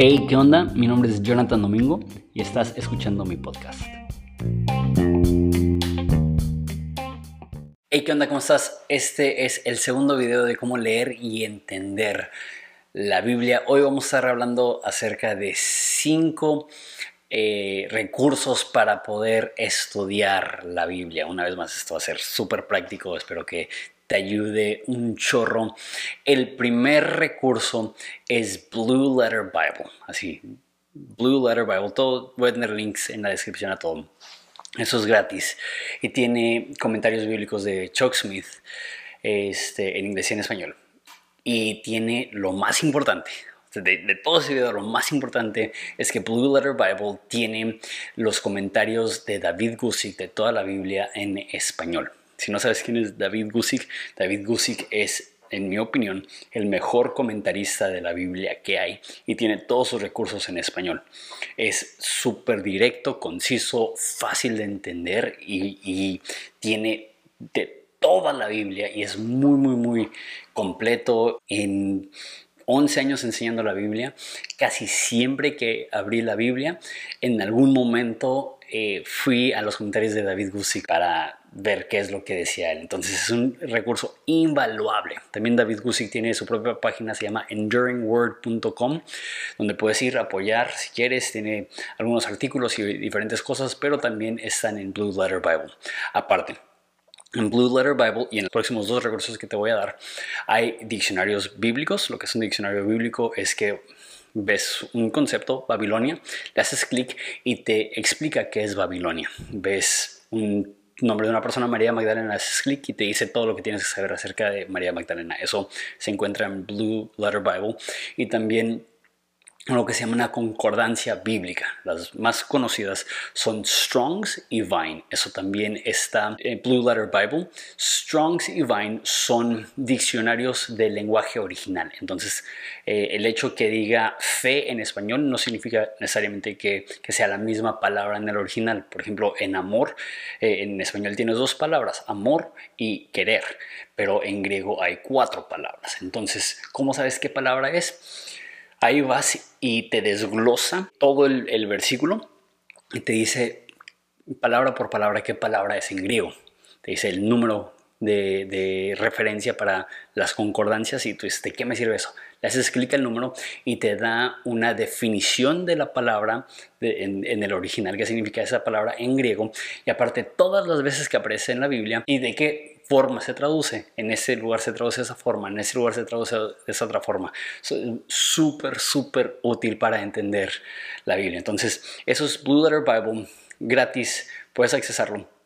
Hey, ¿qué onda? Mi nombre es Jonathan Domingo y estás escuchando mi podcast. Hey, ¿qué onda? ¿Cómo estás? Este es el segundo video de cómo leer y entender la Biblia. Hoy vamos a estar hablando acerca de cinco eh, recursos para poder estudiar la Biblia. Una vez más, esto va a ser súper práctico. Espero que te ayude un chorro. El primer recurso es Blue Letter Bible. Así, Blue Letter Bible. Todo, voy a tener links en la descripción a todo. Eso es gratis. Y tiene comentarios bíblicos de Chuck Smith este, en inglés y en español. Y tiene lo más importante. De, de, todo ese video, lo más importante es que Blue Letter Bible tiene los comentarios de David Gusick de toda la Biblia en español. Si no sabes quién es David Gusick, David Gusick es, en mi opinión, el mejor comentarista de la Biblia que hay y tiene todos sus recursos en español. Es súper directo, conciso, fácil de entender y, y tiene de toda la Biblia y es muy, muy, muy completo en 11 años enseñando la Biblia, casi siempre que abrí la Biblia, en algún momento eh, fui a los comentarios de David Gusick para ver qué es lo que decía él. Entonces es un recurso invaluable. También David Gusick tiene su propia página, se llama enduringword.com, donde puedes ir a apoyar si quieres. Tiene algunos artículos y diferentes cosas, pero también están en Blue Letter Bible. Aparte, en Blue Letter Bible y en los próximos dos recursos que te voy a dar hay diccionarios bíblicos. Lo que es un diccionario bíblico es que ves un concepto, Babilonia, le haces clic y te explica qué es Babilonia. Ves un nombre de una persona, María Magdalena, le haces clic y te dice todo lo que tienes que saber acerca de María Magdalena. Eso se encuentra en Blue Letter Bible y también lo que se llama una concordancia bíblica. Las más conocidas son Strong's y Vine. Eso también está en Blue Letter Bible. Strong's y Vine son diccionarios del lenguaje original. Entonces, eh, el hecho que diga fe en español no significa necesariamente que, sea la misma palabra en el original. Por ejemplo, en amor, eh, en español tienes dos palabras, amor y querer, pero en griego hay cuatro palabras. Entonces, ¿cómo sabes qué palabra es? Ahí vas y te desglosa todo el, versículo y te dice palabra por palabra qué palabra es en griego. Te dice el número de, referencia para las concordancias y tú dices, ¿de qué me sirve eso? Le haces clic al número y te da una definición de la palabra en, el original, qué significa esa palabra en griego, y aparte todas las veces que aparece en la Biblia y de qué forma se traduce. En ese lugar se traduce esa forma, en ese lugar se traduce esa otra forma. Súper, súper útil para entender la Biblia. Entonces, eso es Blue Letter Bible, gratis, puedes accesarlo.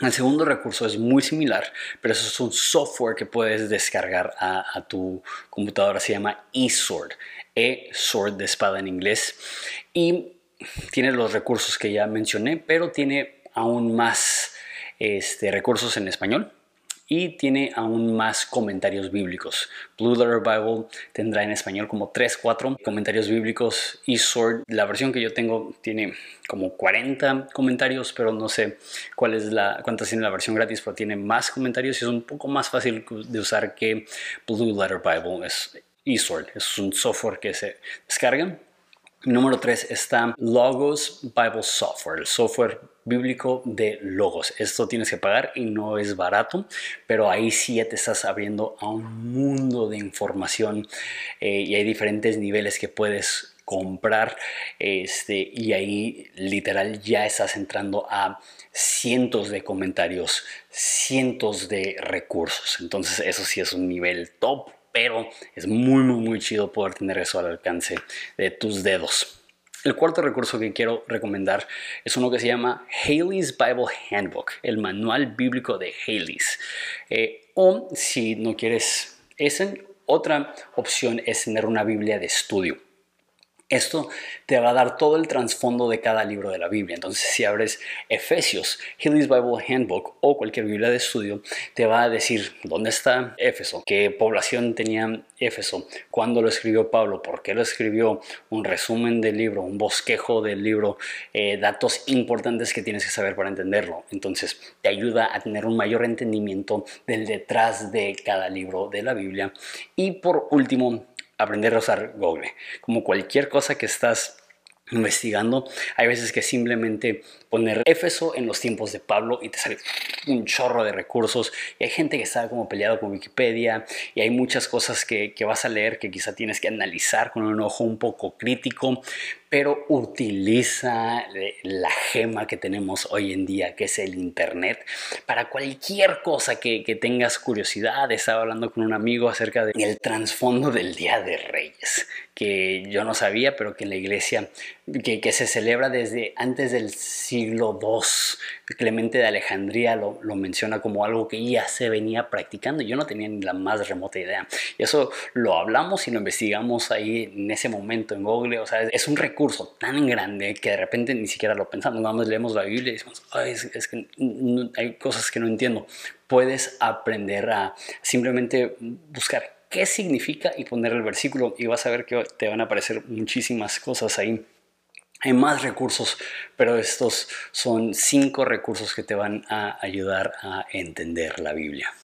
El segundo recurso es muy similar, pero eso es un software que puedes descargar a, tu computadora. Se llama eSword, e-sword de espada en inglés. Y tiene los recursos que ya mencioné, pero tiene aún más este, recursos en español y tiene aún más comentarios bíblicos. Blue Letter Bible tendrá en español como 3, 4 comentarios bíblicos y Sword, la versión que yo tengo tiene como 40 comentarios, pero no sé cuál es la, cuántas tiene la versión gratis, pero tiene más comentarios y es un poco más fácil de usar que Blue Letter Bible. Es eSword, es un software que se descarga Número 3 está Logos Bible Software, el software bíblico de Logos. Esto tienes que pagar y no es barato, pero ahí sí ya te estás abriendo a un mundo de información eh, y hay diferentes niveles que puedes comprar este, y ahí literal ya estás entrando a cientos de comentarios, cientos de recursos. Entonces eso sí es un nivel top pero es muy, muy, muy chido poder tener eso al alcance de tus dedos. El cuarto recurso que quiero recomendar es uno que se llama Haley's Bible Handbook, el manual bíblico de Haley's. Eh, o si no quieres ese, otra opción es tener una Biblia de estudio. Esto te va a dar todo el trasfondo de cada libro de la Biblia. Entonces, si abres Efesios, Healy's Bible Handbook o cualquier Biblia de estudio, te va a decir dónde está Éfeso, qué población tenía Éfeso, cuándo lo escribió Pablo, por qué lo escribió, un resumen del libro, un bosquejo del libro, eh, datos importantes que tienes que saber para entenderlo. Entonces, te ayuda a tener un mayor entendimiento del detrás de cada libro de la Biblia. Y por último, aprender a usar Google. Como cualquier cosa que estás investigando, hay veces que simplemente poner Éfeso en los tiempos de Pablo y te sale un chorro de recursos. Y hay gente que está como peleado con Wikipedia y hay muchas cosas que, que vas a leer que quizá tienes que analizar con un ojo un poco crítico, pero utiliza la gema que tenemos hoy en día, que es el Internet, para cualquier cosa que, tengas curiosidad. Estaba hablando con un amigo acerca del trasfondo del Día de Reyes, que yo no sabía, pero que en la iglesia, que, se celebra desde antes del siglo II, Clemente de Alejandría lo, menciona como algo que ya se venía practicando. Yo no tenía ni la más remota idea. Y eso lo hablamos y lo investigamos ahí en ese momento en Google. O sea, es un recurso tan grande que de repente ni siquiera lo pensamos. Nada más leemos la Biblia y decimos, es, que hay cosas que no entiendo. Puedes aprender a simplemente buscar qué significa y poner el versículo y vas a ver que te van a aparecer muchísimas cosas ahí hay más recursos, pero estos son cinco recursos que te van a ayudar a entender la Biblia.